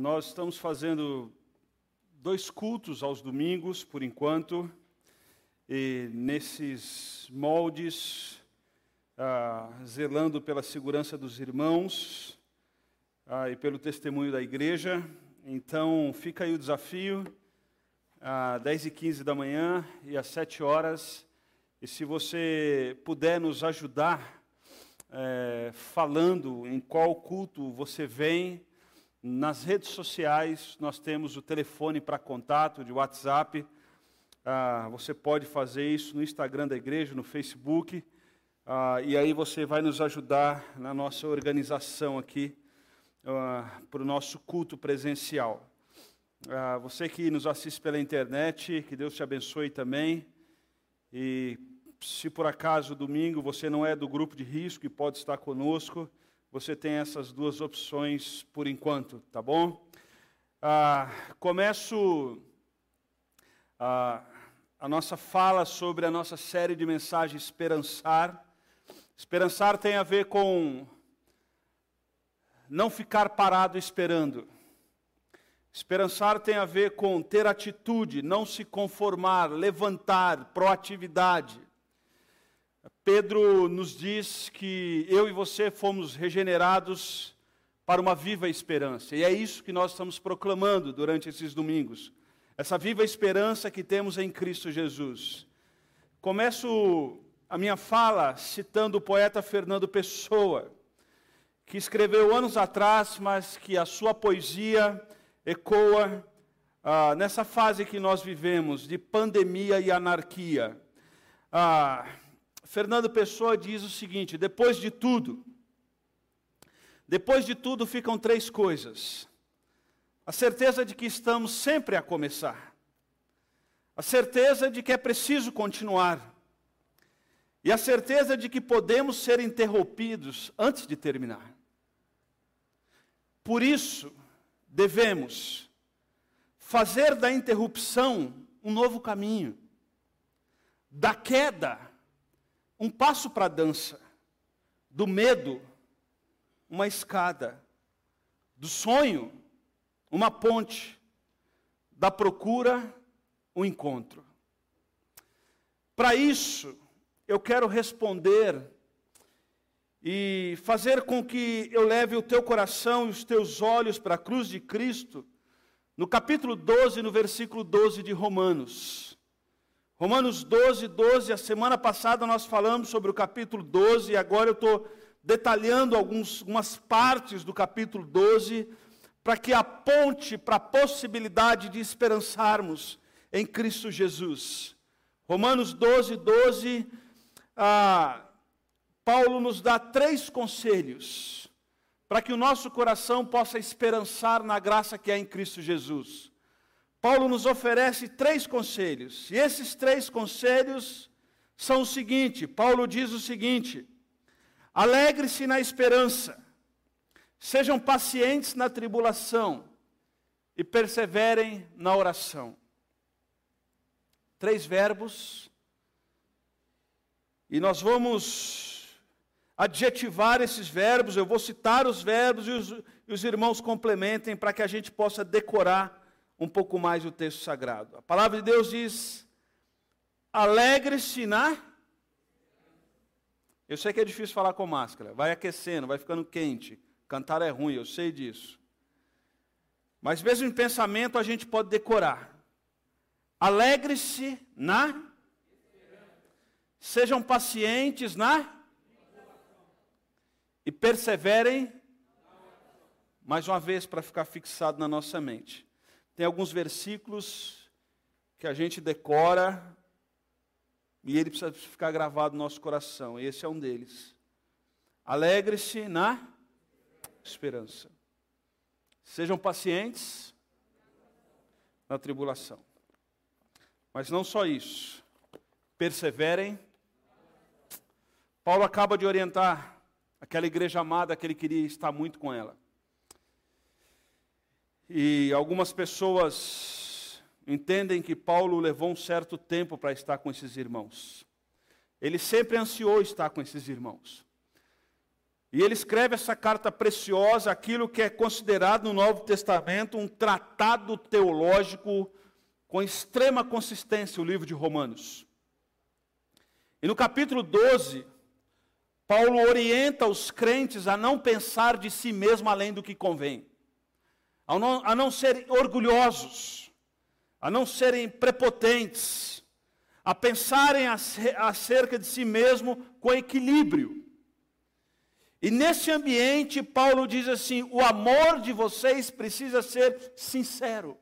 Nós estamos fazendo dois cultos aos domingos, por enquanto, e nesses moldes, ah, zelando pela segurança dos irmãos ah, e pelo testemunho da igreja. Então, fica aí o desafio, às 10 e 15 da manhã e às 7 horas. E se você puder nos ajudar, é, falando em qual culto você vem, nas redes sociais, nós temos o telefone para contato de WhatsApp. Ah, você pode fazer isso no Instagram da igreja, no Facebook. Ah, e aí você vai nos ajudar na nossa organização aqui ah, para o nosso culto presencial. Ah, você que nos assiste pela internet, que Deus te abençoe também. E se por acaso domingo você não é do grupo de risco e pode estar conosco, você tem essas duas opções por enquanto, tá bom? Ah, começo ah, a nossa fala sobre a nossa série de mensagens Esperançar. Esperançar tem a ver com não ficar parado esperando. Esperançar tem a ver com ter atitude, não se conformar, levantar, proatividade. Pedro nos diz que eu e você fomos regenerados para uma viva esperança. E é isso que nós estamos proclamando durante esses domingos. Essa viva esperança que temos em Cristo Jesus. Começo a minha fala citando o poeta Fernando Pessoa, que escreveu anos atrás, mas que a sua poesia ecoa ah, nessa fase que nós vivemos de pandemia e anarquia. Ah, Fernando Pessoa diz o seguinte: depois de tudo, depois de tudo ficam três coisas. A certeza de que estamos sempre a começar. A certeza de que é preciso continuar. E a certeza de que podemos ser interrompidos antes de terminar. Por isso, devemos fazer da interrupção um novo caminho, da queda um passo para a dança, do medo, uma escada, do sonho, uma ponte, da procura, um encontro. Para isso, eu quero responder e fazer com que eu leve o teu coração e os teus olhos para a cruz de Cristo, no capítulo 12, no versículo 12 de Romanos. Romanos 12, 12, a semana passada nós falamos sobre o capítulo 12 e agora eu estou detalhando alguns, algumas partes do capítulo 12 para que aponte para a possibilidade de esperançarmos em Cristo Jesus. Romanos 12, 12, ah, Paulo nos dá três conselhos para que o nosso coração possa esperançar na graça que é em Cristo Jesus. Paulo nos oferece três conselhos. E esses três conselhos são o seguinte: Paulo diz o seguinte: alegre-se na esperança, sejam pacientes na tribulação e perseverem na oração. Três verbos, e nós vamos adjetivar esses verbos, eu vou citar os verbos e os, e os irmãos complementem para que a gente possa decorar um pouco mais o texto sagrado. A palavra de Deus diz: alegre-se na. Eu sei que é difícil falar com máscara, vai aquecendo, vai ficando quente. Cantar é ruim, eu sei disso. Mas mesmo em pensamento a gente pode decorar. Alegre-se na. Sejam pacientes na. E perseverem. Mais uma vez, para ficar fixado na nossa mente. Tem alguns versículos que a gente decora e ele precisa ficar gravado no nosso coração. Esse é um deles. Alegre-se na esperança. Sejam pacientes na tribulação. Mas não só isso. Perseverem. Paulo acaba de orientar aquela igreja amada que ele queria estar muito com ela. E algumas pessoas entendem que Paulo levou um certo tempo para estar com esses irmãos. Ele sempre ansiou estar com esses irmãos. E ele escreve essa carta preciosa, aquilo que é considerado no Novo Testamento um tratado teológico com extrema consistência, o livro de Romanos. E no capítulo 12, Paulo orienta os crentes a não pensar de si mesmo além do que convém, a não, a não serem orgulhosos, a não serem prepotentes, a pensarem acerca de si mesmo com equilíbrio. E nesse ambiente, Paulo diz assim: o amor de vocês precisa ser sincero.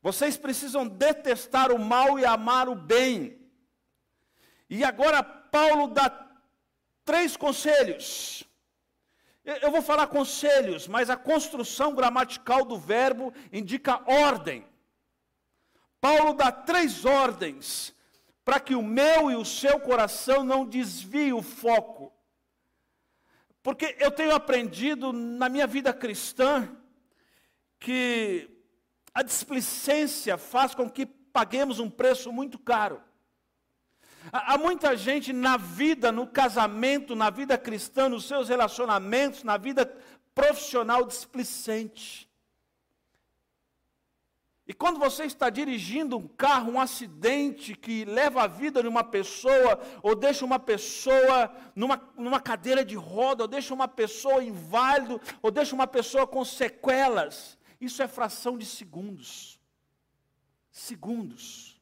Vocês precisam detestar o mal e amar o bem. E agora Paulo dá três conselhos. Eu vou falar conselhos, mas a construção gramatical do verbo indica ordem. Paulo dá três ordens para que o meu e o seu coração não desvie o foco. Porque eu tenho aprendido na minha vida cristã que a displicência faz com que paguemos um preço muito caro. Há muita gente na vida, no casamento, na vida cristã, nos seus relacionamentos, na vida profissional displicente. E quando você está dirigindo um carro, um acidente que leva a vida de uma pessoa, ou deixa uma pessoa numa, numa cadeira de roda, ou deixa uma pessoa inválido, ou deixa uma pessoa com sequelas, isso é fração de segundos. Segundos.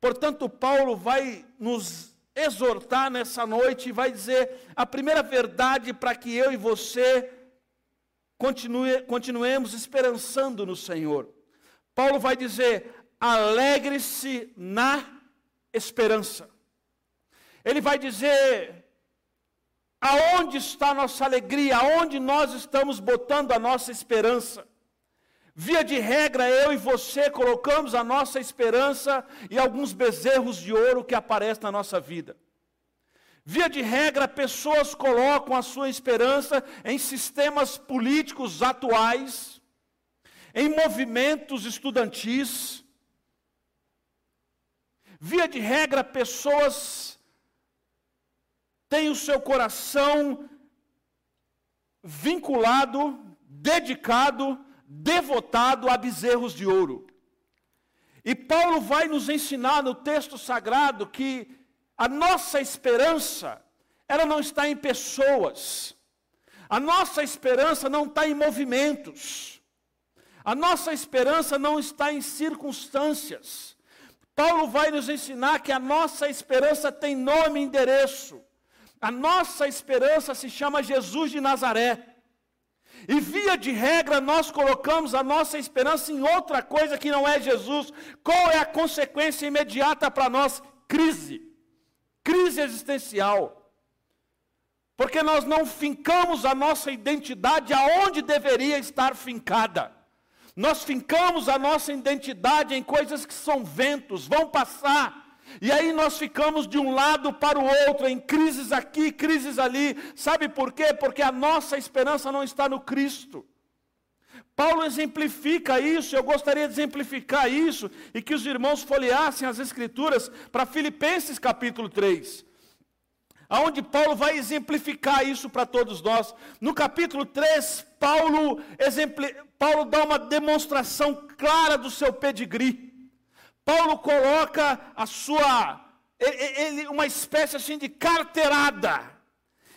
Portanto, Paulo vai nos exortar nessa noite e vai dizer a primeira verdade para que eu e você continue, continuemos esperançando no Senhor. Paulo vai dizer: alegre-se na esperança. Ele vai dizer: aonde está a nossa alegria, aonde nós estamos botando a nossa esperança. Via de regra, eu e você colocamos a nossa esperança em alguns bezerros de ouro que aparecem na nossa vida. Via de regra, pessoas colocam a sua esperança em sistemas políticos atuais, em movimentos estudantis. Via de regra, pessoas têm o seu coração vinculado, dedicado, devotado a bezerros de ouro. E Paulo vai nos ensinar no texto sagrado que a nossa esperança, ela não está em pessoas. A nossa esperança não está em movimentos. A nossa esperança não está em circunstâncias. Paulo vai nos ensinar que a nossa esperança tem nome e endereço. A nossa esperança se chama Jesus de Nazaré. E via de regra nós colocamos a nossa esperança em outra coisa que não é Jesus. Qual é a consequência imediata para nós? Crise crise existencial. Porque nós não fincamos a nossa identidade aonde deveria estar fincada. Nós fincamos a nossa identidade em coisas que são ventos, vão passar. E aí nós ficamos de um lado para o outro, em crises aqui, crises ali. Sabe por quê? Porque a nossa esperança não está no Cristo. Paulo exemplifica isso, eu gostaria de exemplificar isso e que os irmãos folheassem as Escrituras para Filipenses capítulo 3. Aonde Paulo vai exemplificar isso para todos nós. No capítulo 3, Paulo, exempli... Paulo dá uma demonstração clara do seu pedigree. Paulo coloca a sua, ele, uma espécie assim de carteirada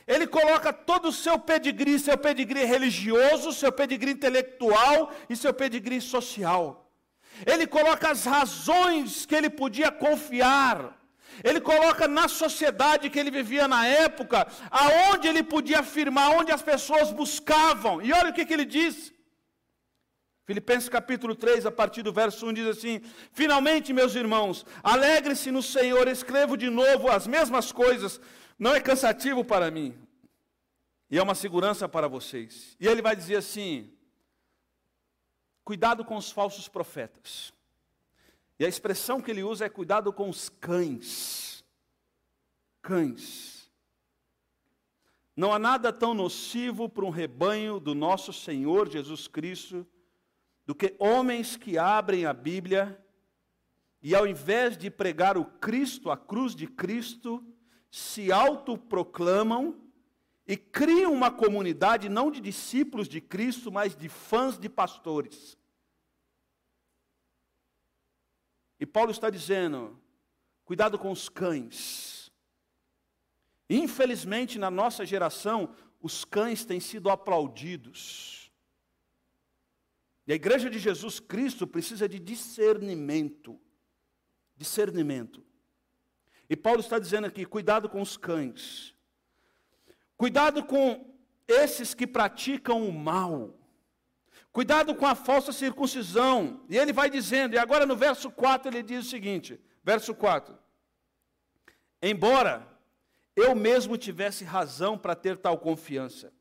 ele coloca todo o seu pedigree, seu pedigree religioso, seu pedigree intelectual e seu pedigree social. Ele coloca as razões que ele podia confiar. Ele coloca na sociedade que ele vivia na época, aonde ele podia afirmar, onde as pessoas buscavam. E olha o que, que ele diz. Filipenses capítulo 3, a partir do verso 1 diz assim: Finalmente, meus irmãos, alegre-se no Senhor, escrevo de novo as mesmas coisas não é cansativo para mim. E é uma segurança para vocês. E ele vai dizer assim: cuidado com os falsos profetas. E a expressão que ele usa é cuidado com os cães. Cães. Não há nada tão nocivo para um rebanho do nosso Senhor Jesus Cristo do que homens que abrem a Bíblia e, ao invés de pregar o Cristo, a cruz de Cristo, se autoproclamam e criam uma comunidade não de discípulos de Cristo, mas de fãs de pastores. E Paulo está dizendo: cuidado com os cães. Infelizmente, na nossa geração, os cães têm sido aplaudidos. E a igreja de Jesus Cristo precisa de discernimento. Discernimento. E Paulo está dizendo aqui: cuidado com os cães. Cuidado com esses que praticam o mal. Cuidado com a falsa circuncisão. E ele vai dizendo, e agora no verso 4 ele diz o seguinte: verso 4. Embora eu mesmo tivesse razão para ter tal confiança.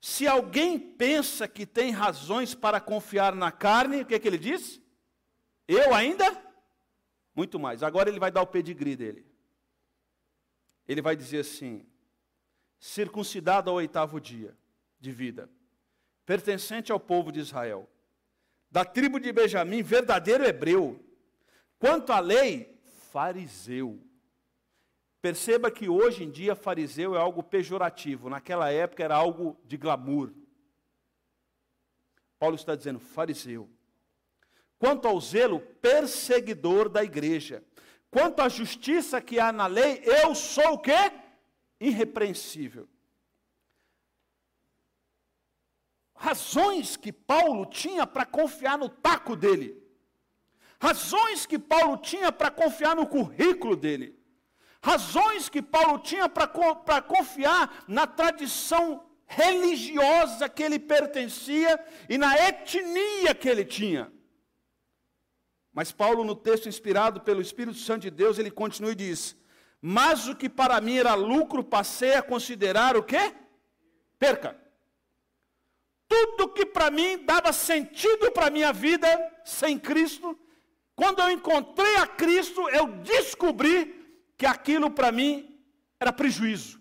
Se alguém pensa que tem razões para confiar na carne, o que, é que ele diz? Eu ainda? Muito mais. Agora ele vai dar o pedigree dele. Ele vai dizer assim: circuncidado ao oitavo dia de vida, pertencente ao povo de Israel, da tribo de Benjamim, verdadeiro hebreu, quanto à lei, fariseu. Perceba que hoje em dia fariseu é algo pejorativo, naquela época era algo de glamour. Paulo está dizendo fariseu. Quanto ao zelo, perseguidor da igreja. Quanto à justiça que há na lei, eu sou o quê? Irrepreensível. razões que Paulo tinha para confiar no taco dele, razões que Paulo tinha para confiar no currículo dele, razões que Paulo tinha para confiar na tradição religiosa que ele pertencia e na etnia que ele tinha. Mas Paulo, no texto inspirado pelo Espírito Santo de Deus, ele continua e diz: Mas o que para mim era lucro, passei a considerar o quê? Perca. Tudo que para mim dava sentido para a minha vida sem Cristo, quando eu encontrei a Cristo, eu descobri que aquilo para mim era prejuízo.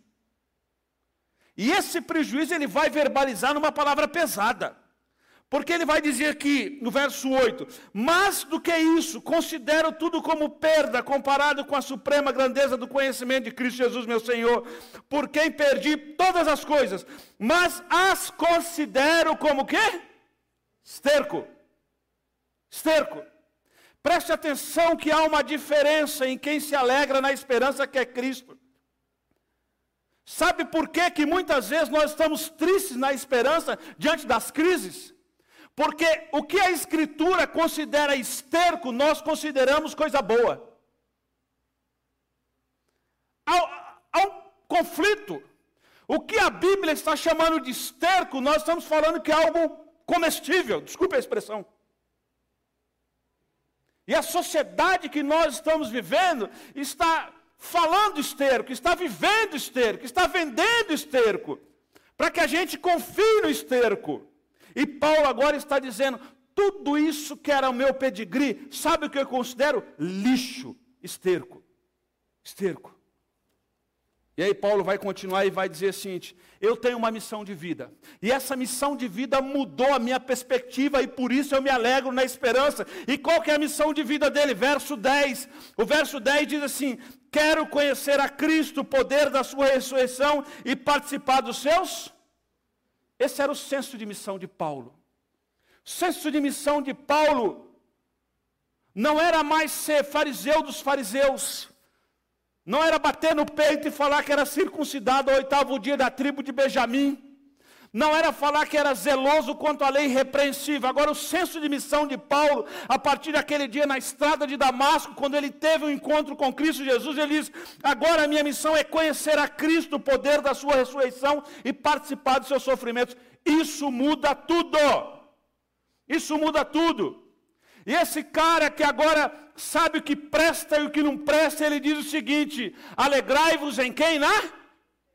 E esse prejuízo ele vai verbalizar numa palavra pesada. Porque ele vai dizer aqui, no verso 8: Mas do que isso, considero tudo como perda comparado com a suprema grandeza do conhecimento de Cristo Jesus, meu Senhor, por quem perdi todas as coisas, mas as considero como quê? Esterco. Esterco. Preste atenção que há uma diferença em quem se alegra na esperança que é Cristo. Sabe por que, que muitas vezes nós estamos tristes na esperança diante das crises? Porque o que a Escritura considera esterco, nós consideramos coisa boa. Há, há um conflito. O que a Bíblia está chamando de esterco, nós estamos falando que é algo comestível, desculpe a expressão. E a sociedade que nós estamos vivendo está falando esterco, está vivendo esterco, está vendendo esterco, para que a gente confie no esterco. E Paulo agora está dizendo: tudo isso que era o meu pedigree, sabe o que eu considero? Lixo, esterco. Esterco. E aí Paulo vai continuar e vai dizer o seguinte: eu tenho uma missão de vida. E essa missão de vida mudou a minha perspectiva e por isso eu me alegro na esperança. E qual que é a missão de vida dele? Verso 10. O verso 10 diz assim: "Quero conhecer a Cristo, o poder da sua ressurreição e participar dos seus esse era o senso de missão de Paulo. O senso de missão de Paulo não era mais ser fariseu dos fariseus, não era bater no peito e falar que era circuncidado ao oitavo dia da tribo de Benjamim, não era falar que era zeloso quanto à lei irrepreensível. Agora, o senso de missão de Paulo, a partir daquele dia na estrada de Damasco, quando ele teve um encontro com Cristo Jesus, ele diz: Agora a minha missão é conhecer a Cristo, o poder da sua ressurreição e participar dos seus sofrimentos. Isso muda tudo. Isso muda tudo. E esse cara que agora sabe o que presta e o que não presta, ele diz o seguinte: alegrai-vos em quem? Na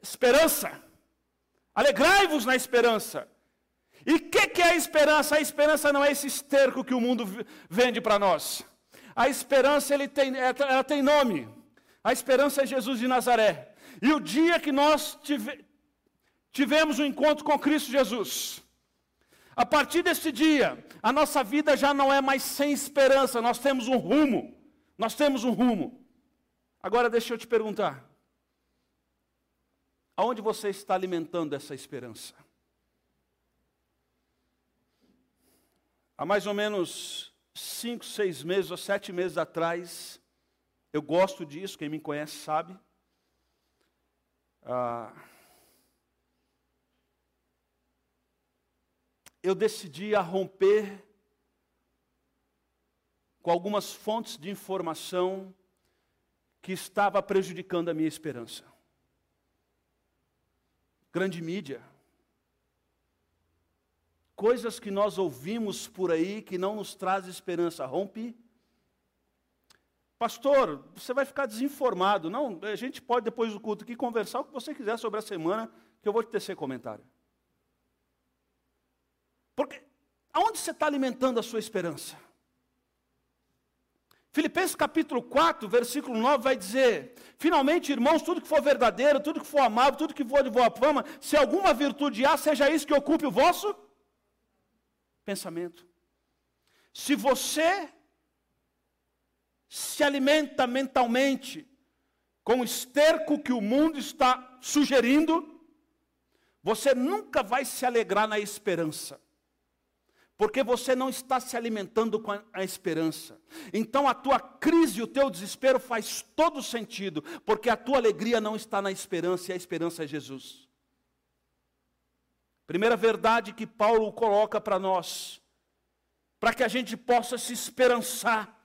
esperança. Alegrai-vos na esperança. E o que, que é a esperança? A esperança não é esse esterco que o mundo vende para nós. A esperança ele tem, ela tem nome. A esperança é Jesus de Nazaré. E o dia que nós tive, tivemos um encontro com Cristo Jesus, a partir desse dia, a nossa vida já não é mais sem esperança, nós temos um rumo. Nós temos um rumo. Agora deixa eu te perguntar: Aonde você está alimentando essa esperança? Há mais ou menos cinco, seis meses ou sete meses atrás, eu gosto disso, quem me conhece sabe. Ah, eu decidi a romper com algumas fontes de informação que estava prejudicando a minha esperança. Grande mídia. Coisas que nós ouvimos por aí que não nos traz esperança. Rompe. Pastor, você vai ficar desinformado. Não, a gente pode depois do culto aqui conversar o que você quiser sobre a semana, que eu vou te tecer comentário. Porque aonde você está alimentando a sua esperança? Filipenses capítulo 4, versículo 9 vai dizer: Finalmente, irmãos, tudo que for verdadeiro, tudo que for amável, tudo que for de boa fama, se alguma virtude há, seja isso que ocupe o vosso pensamento. Se você se alimenta mentalmente com o esterco que o mundo está sugerindo, você nunca vai se alegrar na esperança porque você não está se alimentando com a esperança. Então a tua crise, o teu desespero faz todo sentido, porque a tua alegria não está na esperança e a esperança é Jesus. Primeira verdade que Paulo coloca para nós, para que a gente possa se esperançar,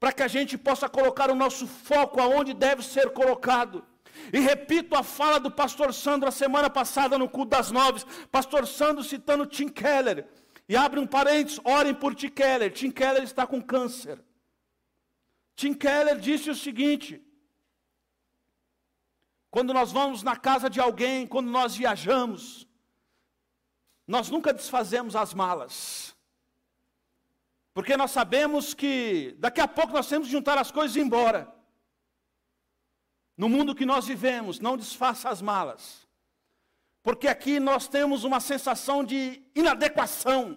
para que a gente possa colocar o nosso foco aonde deve ser colocado. E repito a fala do pastor Sandro a semana passada no culto das nove, pastor Sandro citando Tim Keller. E abre um parênteses, orem por Tim Keller. Tim Keller está com câncer. Tim Keller disse o seguinte: quando nós vamos na casa de alguém, quando nós viajamos, nós nunca desfazemos as malas. Porque nós sabemos que daqui a pouco nós temos que juntar as coisas e ir embora. No mundo que nós vivemos, não desfaça as malas. Porque aqui nós temos uma sensação de inadequação.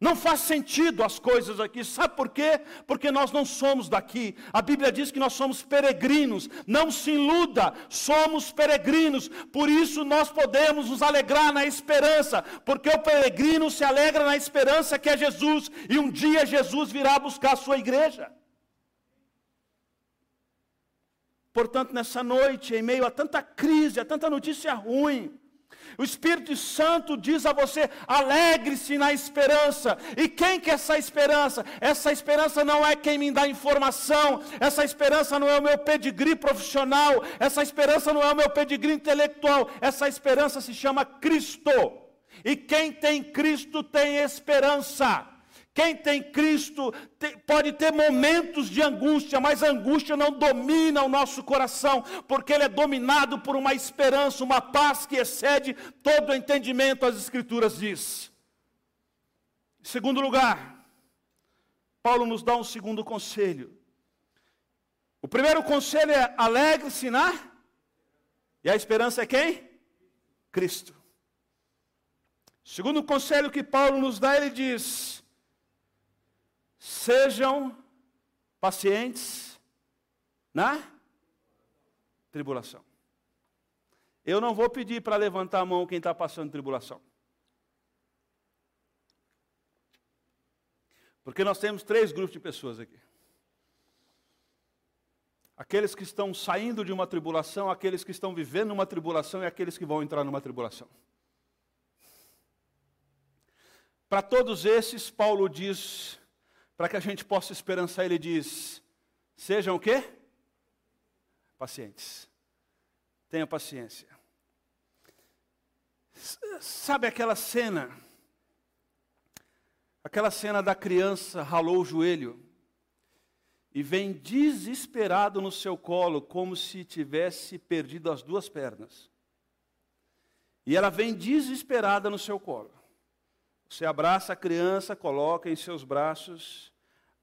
Não faz sentido as coisas aqui. Sabe por quê? Porque nós não somos daqui. A Bíblia diz que nós somos peregrinos. Não se iluda, somos peregrinos. Por isso nós podemos nos alegrar na esperança. Porque o peregrino se alegra na esperança que é Jesus. E um dia Jesus virá buscar a sua igreja. Portanto, nessa noite, em meio a tanta crise, a tanta notícia ruim, o Espírito Santo diz a você: alegre-se na esperança. E quem que é essa esperança? Essa esperança não é quem me dá informação, essa esperança não é o meu pedigree profissional, essa esperança não é o meu pedigree intelectual, essa esperança se chama Cristo. E quem tem Cristo tem esperança. Quem tem Cristo tem, pode ter momentos de angústia, mas a angústia não domina o nosso coração, porque ele é dominado por uma esperança, uma paz que excede todo o entendimento, as Escrituras diz. Em segundo lugar, Paulo nos dá um segundo conselho. O primeiro conselho é alegre-se na, e a esperança é quem? Cristo. O segundo conselho que Paulo nos dá, ele diz: Sejam pacientes na tribulação. Eu não vou pedir para levantar a mão quem está passando tribulação. Porque nós temos três grupos de pessoas aqui. Aqueles que estão saindo de uma tribulação, aqueles que estão vivendo uma tribulação e aqueles que vão entrar numa tribulação. Para todos esses, Paulo diz para que a gente possa esperançar, ele diz: sejam o quê? Pacientes. Tenha paciência. Sabe aquela cena? Aquela cena da criança ralou o joelho e vem desesperado no seu colo, como se tivesse perdido as duas pernas. E ela vem desesperada no seu colo. Você abraça a criança, coloca em seus braços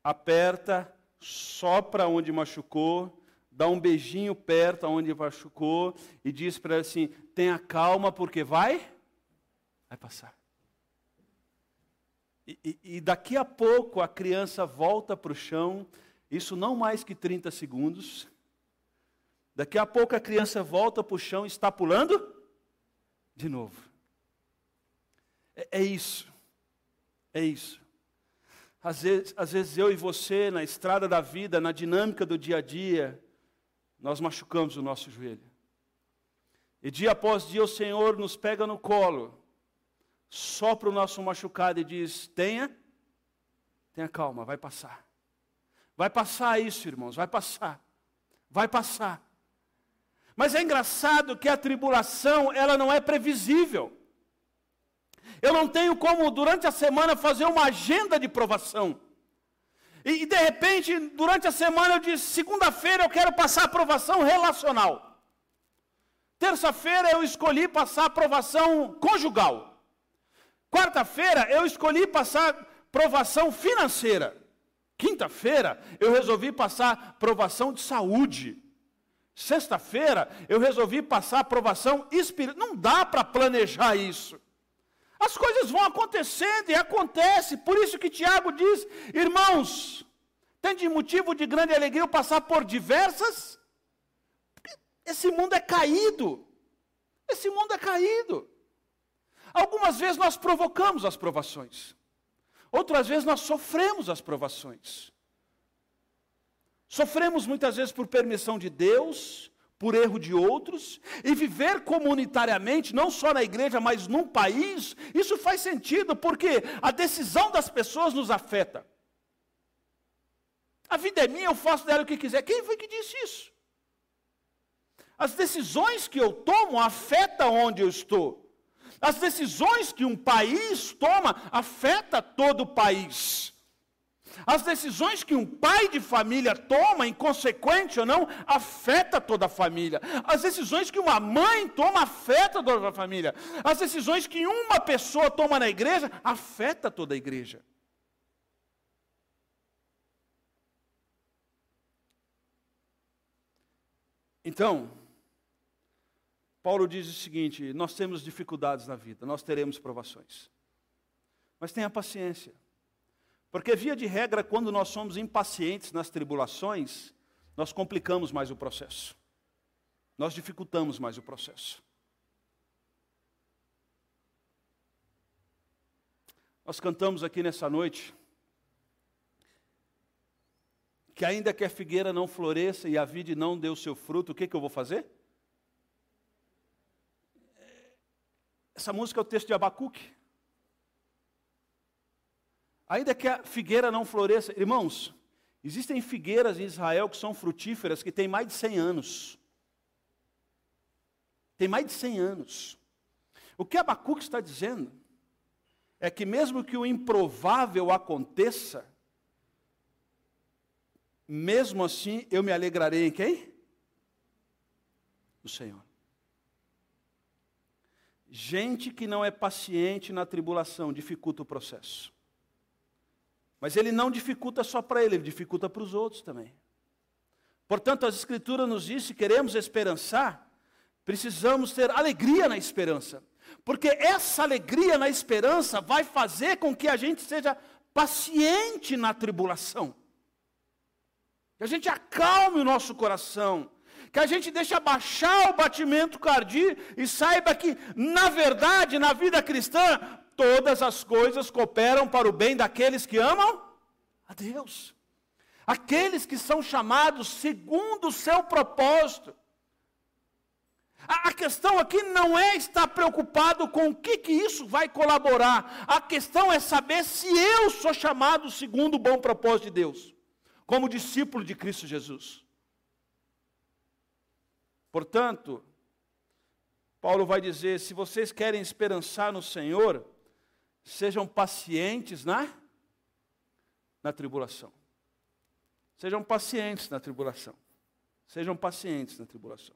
aperta, sopra onde machucou, dá um beijinho perto onde machucou e diz para ela assim: tenha calma, porque vai, vai passar. E, e, e daqui a pouco a criança volta para o chão, isso não mais que 30 segundos. Daqui a pouco a criança volta para o chão e está pulando de novo. É, é isso. É isso. Às vezes, às vezes eu e você, na estrada da vida, na dinâmica do dia a dia, nós machucamos o nosso joelho. E dia após dia o Senhor nos pega no colo, sopra o nosso machucado e diz: tenha, tenha calma, vai passar. Vai passar isso, irmãos, vai passar. Vai passar. Mas é engraçado que a tribulação, ela não é previsível. Eu não tenho como, durante a semana, fazer uma agenda de provação. E, de repente, durante a semana, eu disse: segunda-feira eu quero passar aprovação relacional. Terça-feira eu escolhi passar aprovação conjugal. Quarta-feira eu escolhi passar provação financeira. Quinta-feira eu resolvi passar provação de saúde. Sexta-feira eu resolvi passar aprovação espiritual. Não dá para planejar isso. As coisas vão acontecendo e acontece. Por isso que Tiago diz, irmãos, tem de motivo de grande alegria eu passar por diversas. Esse mundo é caído. Esse mundo é caído. Algumas vezes nós provocamos as provações. Outras vezes nós sofremos as provações. Sofremos muitas vezes por permissão de Deus, por erro de outros, e viver comunitariamente, não só na igreja, mas num país, isso faz sentido, porque a decisão das pessoas nos afeta. A vida é minha, eu faço dela o que quiser. Quem foi que disse isso? As decisões que eu tomo afetam onde eu estou. As decisões que um país toma afeta todo o país. As decisões que um pai de família toma, inconsequente ou não, afeta toda a família. As decisões que uma mãe toma afeta toda a família. As decisões que uma pessoa toma na igreja afeta toda a igreja. Então, Paulo diz o seguinte: nós temos dificuldades na vida, nós teremos provações. Mas tenha paciência. Porque, via de regra, quando nós somos impacientes nas tribulações, nós complicamos mais o processo. Nós dificultamos mais o processo. Nós cantamos aqui nessa noite que ainda que a figueira não floresça e a vide não dê o seu fruto, o que, que eu vou fazer? Essa música é o texto de Abacuque. Ainda que a figueira não floresça, irmãos, existem figueiras em Israel que são frutíferas que têm mais de 100 anos. Tem mais de 100 anos. O que Abacuque está dizendo é que mesmo que o improvável aconteça, mesmo assim eu me alegrarei em quem? O Senhor. Gente que não é paciente na tribulação dificulta o processo. Mas ele não dificulta só para ele, ele dificulta para os outros também. Portanto, as Escrituras nos diz: se queremos esperançar, precisamos ter alegria na esperança. Porque essa alegria na esperança vai fazer com que a gente seja paciente na tribulação. Que a gente acalme o nosso coração. Que a gente deixe abaixar o batimento cardíaco e saiba que, na verdade, na vida cristã, todas as coisas cooperam para o bem daqueles que amam a Deus. Aqueles que são chamados segundo o seu propósito. A, questão aqui não é estar preocupado com o que, que isso vai colaborar. A questão é saber se eu sou chamado segundo o bom propósito de Deus, como discípulo de Cristo Jesus. Portanto, Paulo vai dizer: se vocês querem esperançar no Senhor, Sejam pacientes na, na tribulação. Sejam pacientes na tribulação. Sejam pacientes na tribulação.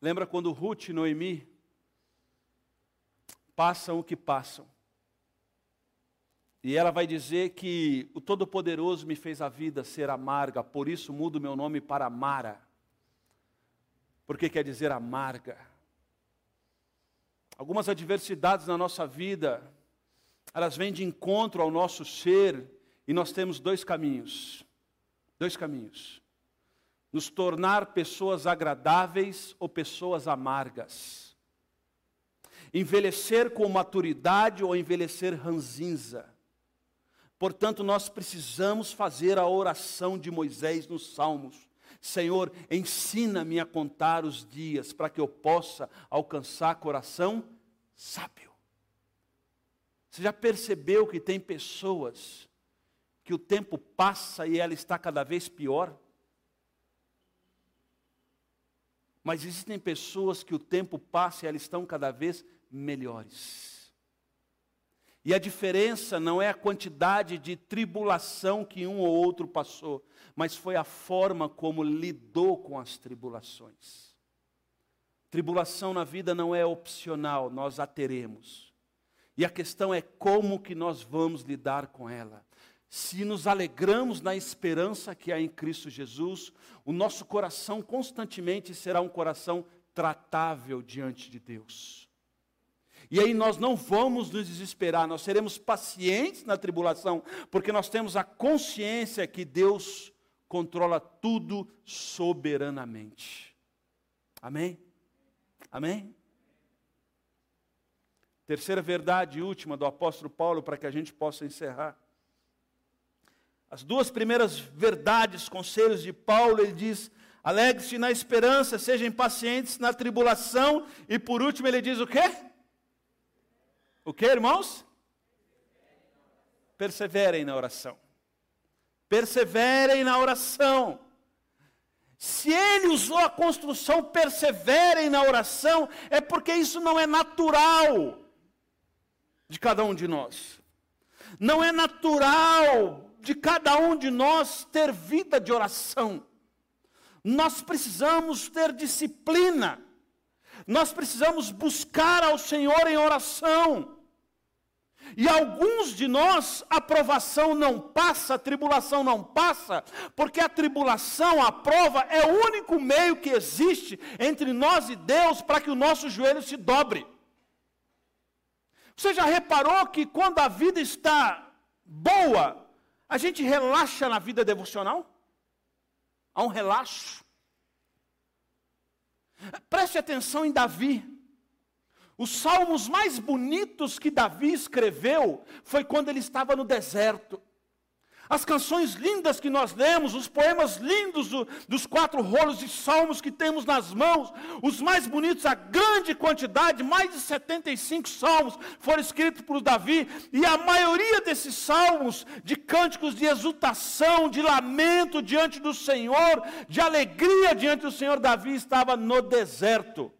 Lembra quando Ruth e Noemi passam o que passam? E ela vai dizer que o Todo-Poderoso me fez a vida ser amarga, por isso mudo meu nome para Mara. Porque quer dizer amarga. Algumas adversidades na nossa vida, elas vêm de encontro ao nosso ser, e nós temos dois caminhos. Dois caminhos. nos tornar pessoas agradáveis ou pessoas amargas. Envelhecer com maturidade ou envelhecer ranzinza. Portanto, nós precisamos fazer a oração de Moisés nos Salmos. Senhor, ensina-me a contar os dias para que eu possa alcançar coração sábio. Você já percebeu que tem pessoas que o tempo passa e ela está cada vez pior? Mas existem pessoas que o tempo passa e elas estão cada vez melhores. E a diferença não é a quantidade de tribulação que um ou outro passou, mas foi a forma como lidou com as tribulações. Tribulação na vida não é opcional, nós a teremos. E a questão é como que nós vamos lidar com ela se nos alegramos na esperança que há em Cristo Jesus, o nosso coração constantemente será um coração tratável diante de Deus. E aí nós não vamos nos desesperar, nós seremos pacientes na tribulação, porque nós temos a consciência que Deus controla tudo soberanamente. Amém? Amém? Terceira verdade e última do apóstolo Paulo, para que a gente possa encerrar. As duas primeiras verdades, conselhos de Paulo, ele diz: alegre-se na esperança, sejam pacientes na tribulação, e por último ele diz o quê? O que, irmãos? Perseverem na oração. Perseverem na oração. Se ele usou a construção perseverem na oração, é porque isso não é natural de cada um de nós. Não é natural de cada um de nós ter vida de oração. Nós precisamos ter disciplina. Nós precisamos buscar ao Senhor em oração. E alguns de nós, a provação não passa, a tribulação não passa, porque a tribulação, a prova, é o único meio que existe entre nós e Deus para que o nosso joelho se dobre. Você já reparou que quando a vida está boa, a gente relaxa na vida devocional? Há um relaxo. Preste atenção em Davi. Os salmos mais bonitos que Davi escreveu foi quando ele estava no deserto. As canções lindas que nós lemos, os poemas lindos do, dos quatro rolos de salmos que temos nas mãos, os mais bonitos, a grande quantidade, mais de 75 salmos foram escritos por Davi, e a maioria desses salmos, de cânticos de exultação, de lamento diante do Senhor, de alegria diante do Senhor, Davi estava no deserto.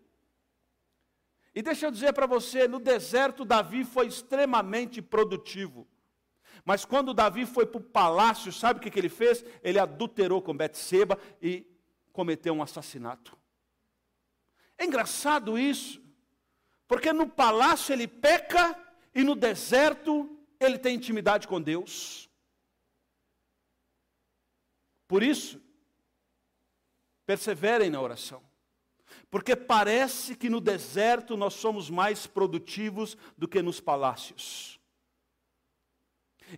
E deixa eu dizer para você, no deserto, Davi foi extremamente produtivo. Mas quando Davi foi para o palácio, sabe o que, que ele fez? Ele adulterou com Betseba e cometeu um assassinato. É engraçado isso, porque no palácio ele peca e no deserto ele tem intimidade com Deus. Por isso, perseverem na oração. Porque parece que no deserto nós somos mais produtivos do que nos palácios.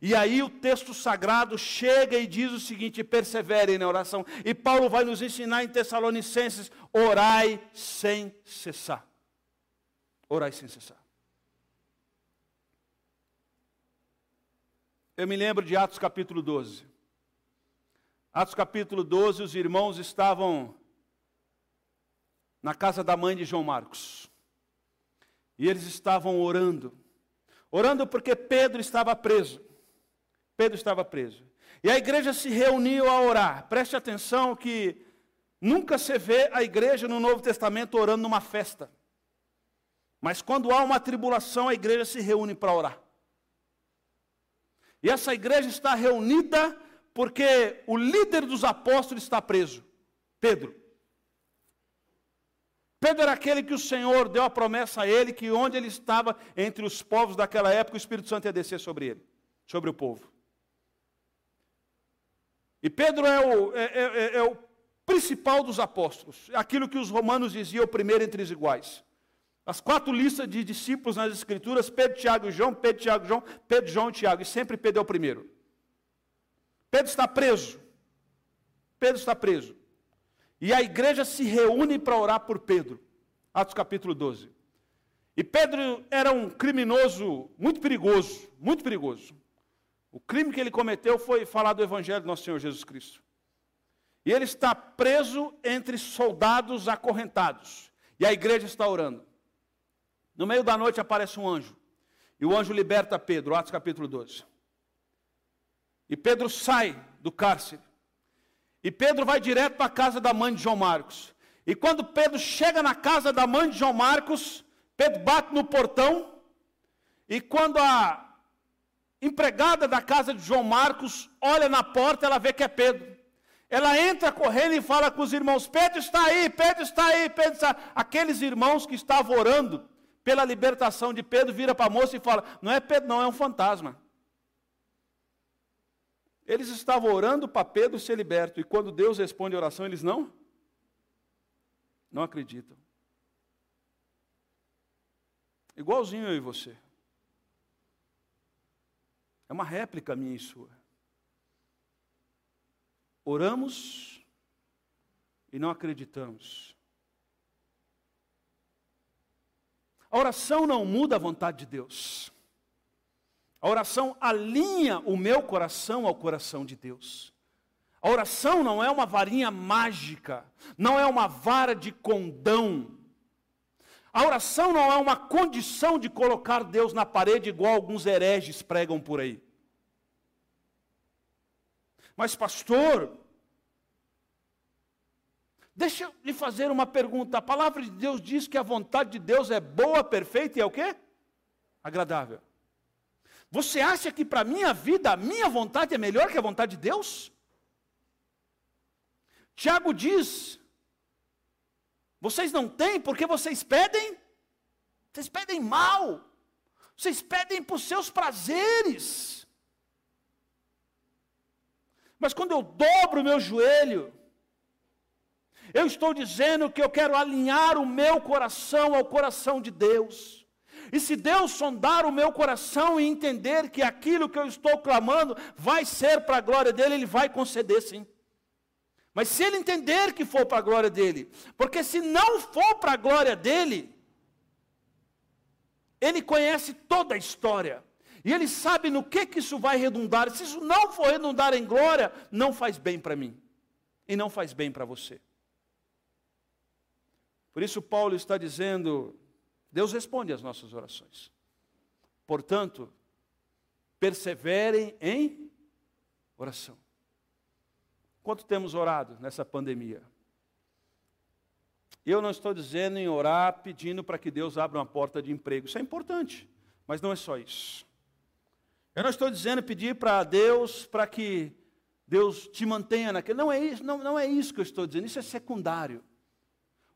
E aí o texto sagrado chega e diz o seguinte: perseverem na oração. E Paulo vai nos ensinar em Tessalonicenses: orai sem cessar. Orai sem cessar. Eu me lembro de Atos capítulo 12. Atos capítulo 12, os irmãos estavam na casa da mãe de João Marcos. E eles estavam orando. Orando porque Pedro estava preso. Pedro estava preso. E a igreja se reuniu a orar. Preste atenção que nunca se vê a igreja no Novo Testamento orando numa festa. Mas quando há uma tribulação, a igreja se reúne para orar. E essa igreja está reunida porque o líder dos apóstolos está preso, Pedro. Pedro era aquele que o Senhor deu a promessa a ele que onde ele estava entre os povos daquela época, o Espírito Santo ia descer sobre ele, sobre o povo. E Pedro é o, é, é, é, é o principal dos apóstolos, aquilo que os romanos diziam, o primeiro entre os iguais. As quatro listas de discípulos nas Escrituras, Pedro, Tiago e João, Pedro, Tiago João, Pedro, João e Tiago, e sempre Pedro é o primeiro. Pedro está preso. Pedro está preso. E a igreja se reúne para orar por Pedro. Atos capítulo 12. E Pedro era um criminoso muito perigoso, muito perigoso. O crime que ele cometeu foi falar do evangelho do nosso Senhor Jesus Cristo. E ele está preso entre soldados acorrentados. E a igreja está orando. No meio da noite aparece um anjo. E o anjo liberta Pedro, Atos capítulo 12. E Pedro sai do cárcere. E Pedro vai direto para a casa da mãe de João Marcos. E quando Pedro chega na casa da mãe de João Marcos, Pedro bate no portão. E quando a empregada da casa de João Marcos olha na porta, ela vê que é Pedro. Ela entra correndo e fala com os irmãos: Pedro está aí, Pedro está aí, Pedro está. Aqueles irmãos que estavam orando pela libertação de Pedro, vira para a moça e fala: Não é Pedro, não, é um fantasma. Eles estavam orando para Pedro ser liberto, e quando Deus responde a oração, eles não? Não acreditam. Igualzinho eu e você. É uma réplica minha e sua. Oramos e não acreditamos. A oração não muda a vontade de Deus. A oração alinha o meu coração ao coração de Deus. A oração não é uma varinha mágica, não é uma vara de condão. A oração não é uma condição de colocar Deus na parede, igual alguns hereges pregam por aí. Mas, pastor, deixa eu lhe fazer uma pergunta. A palavra de Deus diz que a vontade de Deus é boa, perfeita e é o quê? Agradável. Você acha que para a minha vida, a minha vontade é melhor que a vontade de Deus? Tiago diz: vocês não têm porque vocês pedem, vocês pedem mal, vocês pedem por seus prazeres. Mas quando eu dobro o meu joelho, eu estou dizendo que eu quero alinhar o meu coração ao coração de Deus. E se Deus sondar o meu coração e entender que aquilo que eu estou clamando vai ser para a glória dele, Ele vai conceder sim. Mas se ele entender que for para a glória dele, porque se não for para a glória dele, ele conhece toda a história. E ele sabe no que, que isso vai redundar. Se isso não for redundar em glória, não faz bem para mim. E não faz bem para você. Por isso, Paulo está dizendo: Deus responde às nossas orações. Portanto, perseverem em oração. Quanto temos orado nessa pandemia? Eu não estou dizendo em orar pedindo para que Deus abra uma porta de emprego. Isso é importante, mas não é só isso. Eu não estou dizendo pedir para Deus para que Deus te mantenha naquele. Não é isso, não, não é isso que eu estou dizendo, isso é secundário.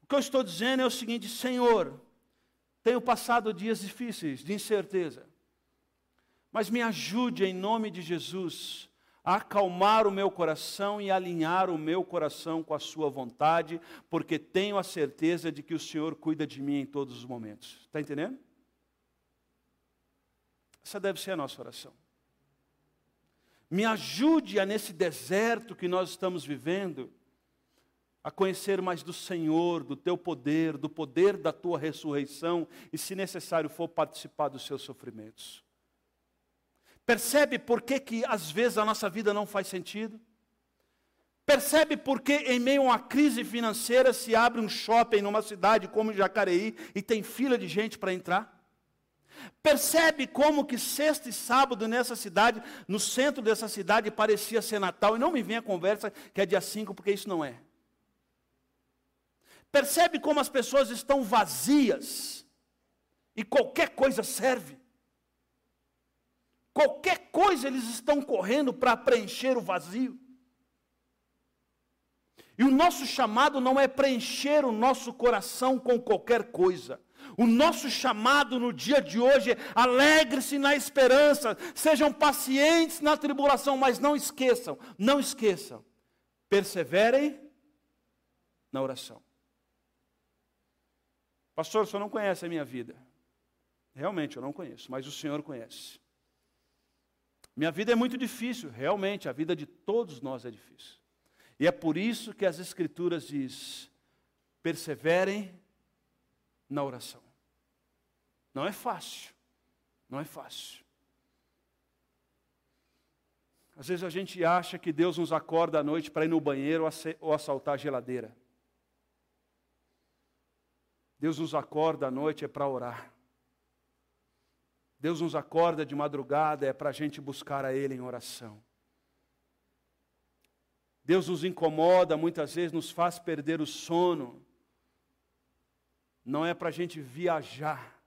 O que eu estou dizendo é o seguinte, Senhor, tenho passado dias difíceis, de incerteza. Mas me ajude em nome de Jesus acalmar o meu coração e alinhar o meu coração com a Sua vontade, porque tenho a certeza de que o Senhor cuida de mim em todos os momentos. Está entendendo? Essa deve ser a nossa oração. Me ajude a, nesse deserto que nós estamos vivendo, a conhecer mais do Senhor, do teu poder, do poder da tua ressurreição e, se necessário for, participar dos seus sofrimentos. Percebe por que, que às vezes a nossa vida não faz sentido? Percebe por que em meio a uma crise financeira se abre um shopping numa cidade como Jacareí e tem fila de gente para entrar? Percebe como que sexta e sábado nessa cidade, no centro dessa cidade, parecia ser Natal, e não me venha a conversa que é dia 5, porque isso não é. Percebe como as pessoas estão vazias e qualquer coisa serve. Qualquer coisa eles estão correndo para preencher o vazio. E o nosso chamado não é preencher o nosso coração com qualquer coisa. O nosso chamado no dia de hoje é alegre-se na esperança, sejam pacientes na tribulação, mas não esqueçam, não esqueçam, perseverem na oração. Pastor, o senhor não conhece a minha vida. Realmente eu não conheço, mas o senhor conhece. Minha vida é muito difícil, realmente, a vida de todos nós é difícil. E é por isso que as Escrituras diz: perseverem na oração. Não é fácil, não é fácil. Às vezes a gente acha que Deus nos acorda à noite para ir no banheiro ou assaltar a geladeira. Deus nos acorda à noite é para orar. Deus nos acorda de madrugada é para a gente buscar a Ele em oração. Deus nos incomoda, muitas vezes nos faz perder o sono. Não é para a gente viajar,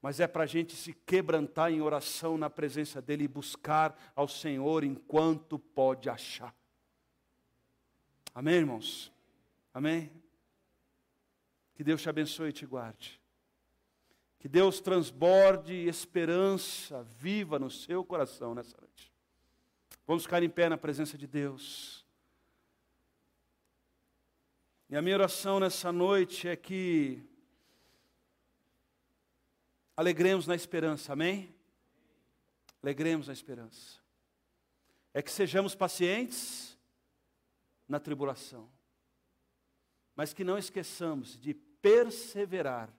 mas é para a gente se quebrantar em oração na presença dEle e buscar ao Senhor enquanto pode achar. Amém, irmãos? Amém? Que Deus te abençoe e te guarde. Que Deus transborde esperança viva no seu coração nessa noite. Vamos ficar em pé na presença de Deus. E a minha oração nessa noite é que alegremos na esperança, amém? Alegremos na esperança. É que sejamos pacientes na tribulação, mas que não esqueçamos de perseverar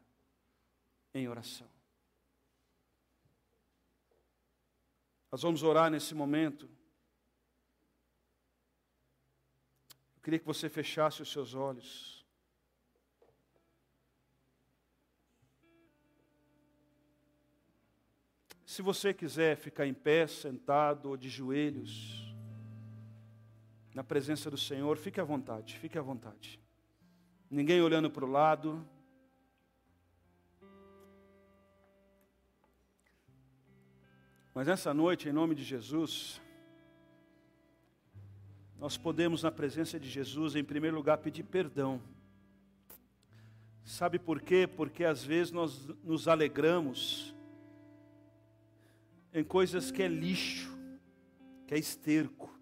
em oração. Nós vamos orar nesse momento. Eu queria que você fechasse os seus olhos. Se você quiser ficar em pé, sentado ou de joelhos, na presença do Senhor, fique à vontade, fique à vontade. Ninguém olhando para o lado, Mas essa noite, em nome de Jesus, nós podemos, na presença de Jesus, em primeiro lugar, pedir perdão. Sabe por quê? Porque às vezes nós nos alegramos em coisas que é lixo, que é esterco.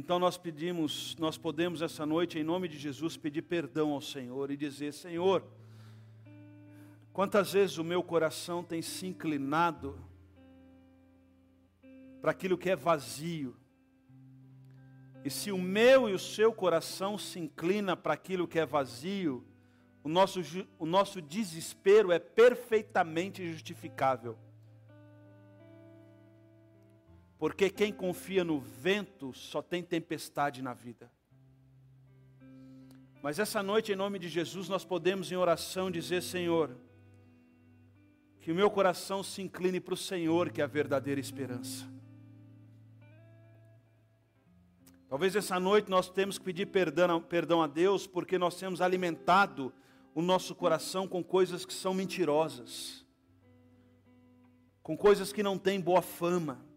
Então nós pedimos, nós podemos essa noite, em nome de Jesus, pedir perdão ao Senhor e dizer: Senhor, Quantas vezes o meu coração tem se inclinado para aquilo que é vazio? E se o meu e o seu coração se inclina para aquilo que é vazio, o nosso, o nosso desespero é perfeitamente justificável. Porque quem confia no vento só tem tempestade na vida. Mas essa noite, em nome de Jesus, nós podemos em oração dizer: Senhor, que o meu coração se incline para o Senhor, que é a verdadeira esperança. Talvez essa noite nós temos que pedir perdão, perdão a Deus, porque nós temos alimentado o nosso coração com coisas que são mentirosas, com coisas que não têm boa fama.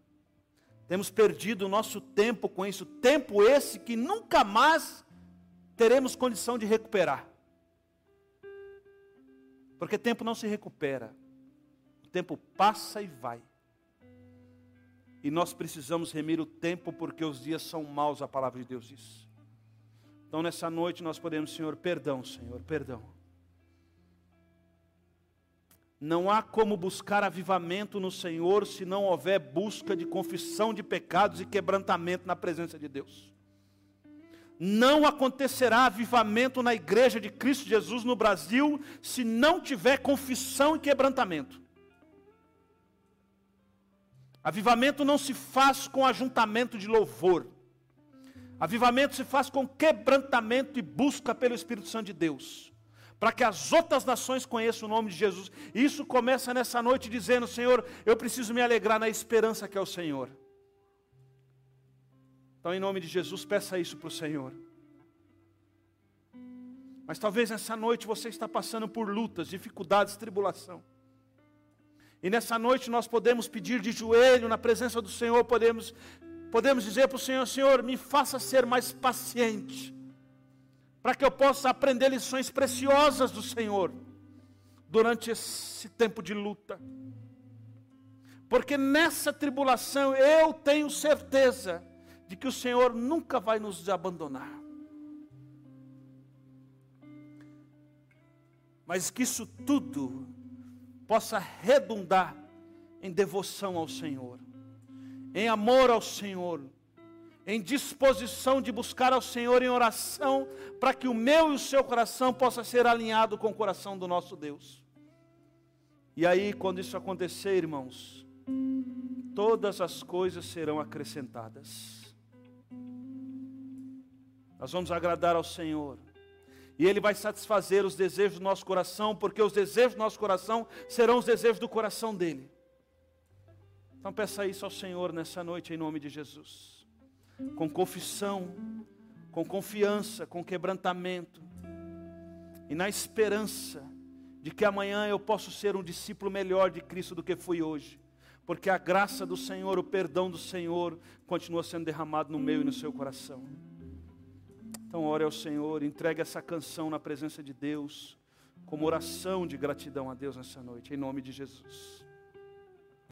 Temos perdido o nosso tempo com isso, tempo esse que nunca mais teremos condição de recuperar. Porque tempo não se recupera tempo passa e vai. E nós precisamos remir o tempo porque os dias são maus, a palavra de Deus diz. Então nessa noite nós podemos, Senhor, perdão, Senhor, perdão. Não há como buscar avivamento no Senhor se não houver busca de confissão de pecados e quebrantamento na presença de Deus. Não acontecerá avivamento na igreja de Cristo Jesus no Brasil se não tiver confissão e quebrantamento. Avivamento não se faz com ajuntamento de louvor. Avivamento se faz com quebrantamento e busca pelo Espírito Santo de Deus. Para que as outras nações conheçam o nome de Jesus. Isso começa nessa noite dizendo: Senhor, eu preciso me alegrar na esperança que é o Senhor. Então, em nome de Jesus, peça isso para o Senhor. Mas talvez nessa noite você está passando por lutas, dificuldades, tribulação. E nessa noite nós podemos pedir de joelho na presença do Senhor, podemos, podemos dizer para o Senhor: Senhor, me faça ser mais paciente, para que eu possa aprender lições preciosas do Senhor durante esse tempo de luta. Porque nessa tribulação eu tenho certeza de que o Senhor nunca vai nos abandonar. Mas que isso tudo possa redundar em devoção ao Senhor, em amor ao Senhor, em disposição de buscar ao Senhor em oração, para que o meu e o seu coração possa ser alinhado com o coração do nosso Deus. E aí, quando isso acontecer, irmãos, todas as coisas serão acrescentadas. Nós vamos agradar ao Senhor. E Ele vai satisfazer os desejos do nosso coração, porque os desejos do nosso coração serão os desejos do coração dEle. Então peça isso ao Senhor nessa noite, em nome de Jesus. Com confissão, com confiança, com quebrantamento. E na esperança de que amanhã eu posso ser um discípulo melhor de Cristo do que fui hoje. Porque a graça do Senhor, o perdão do Senhor, continua sendo derramado no meu e no seu coração. Então, ore ao Senhor, entregue essa canção na presença de Deus, como oração de gratidão a Deus nessa noite, em nome de Jesus.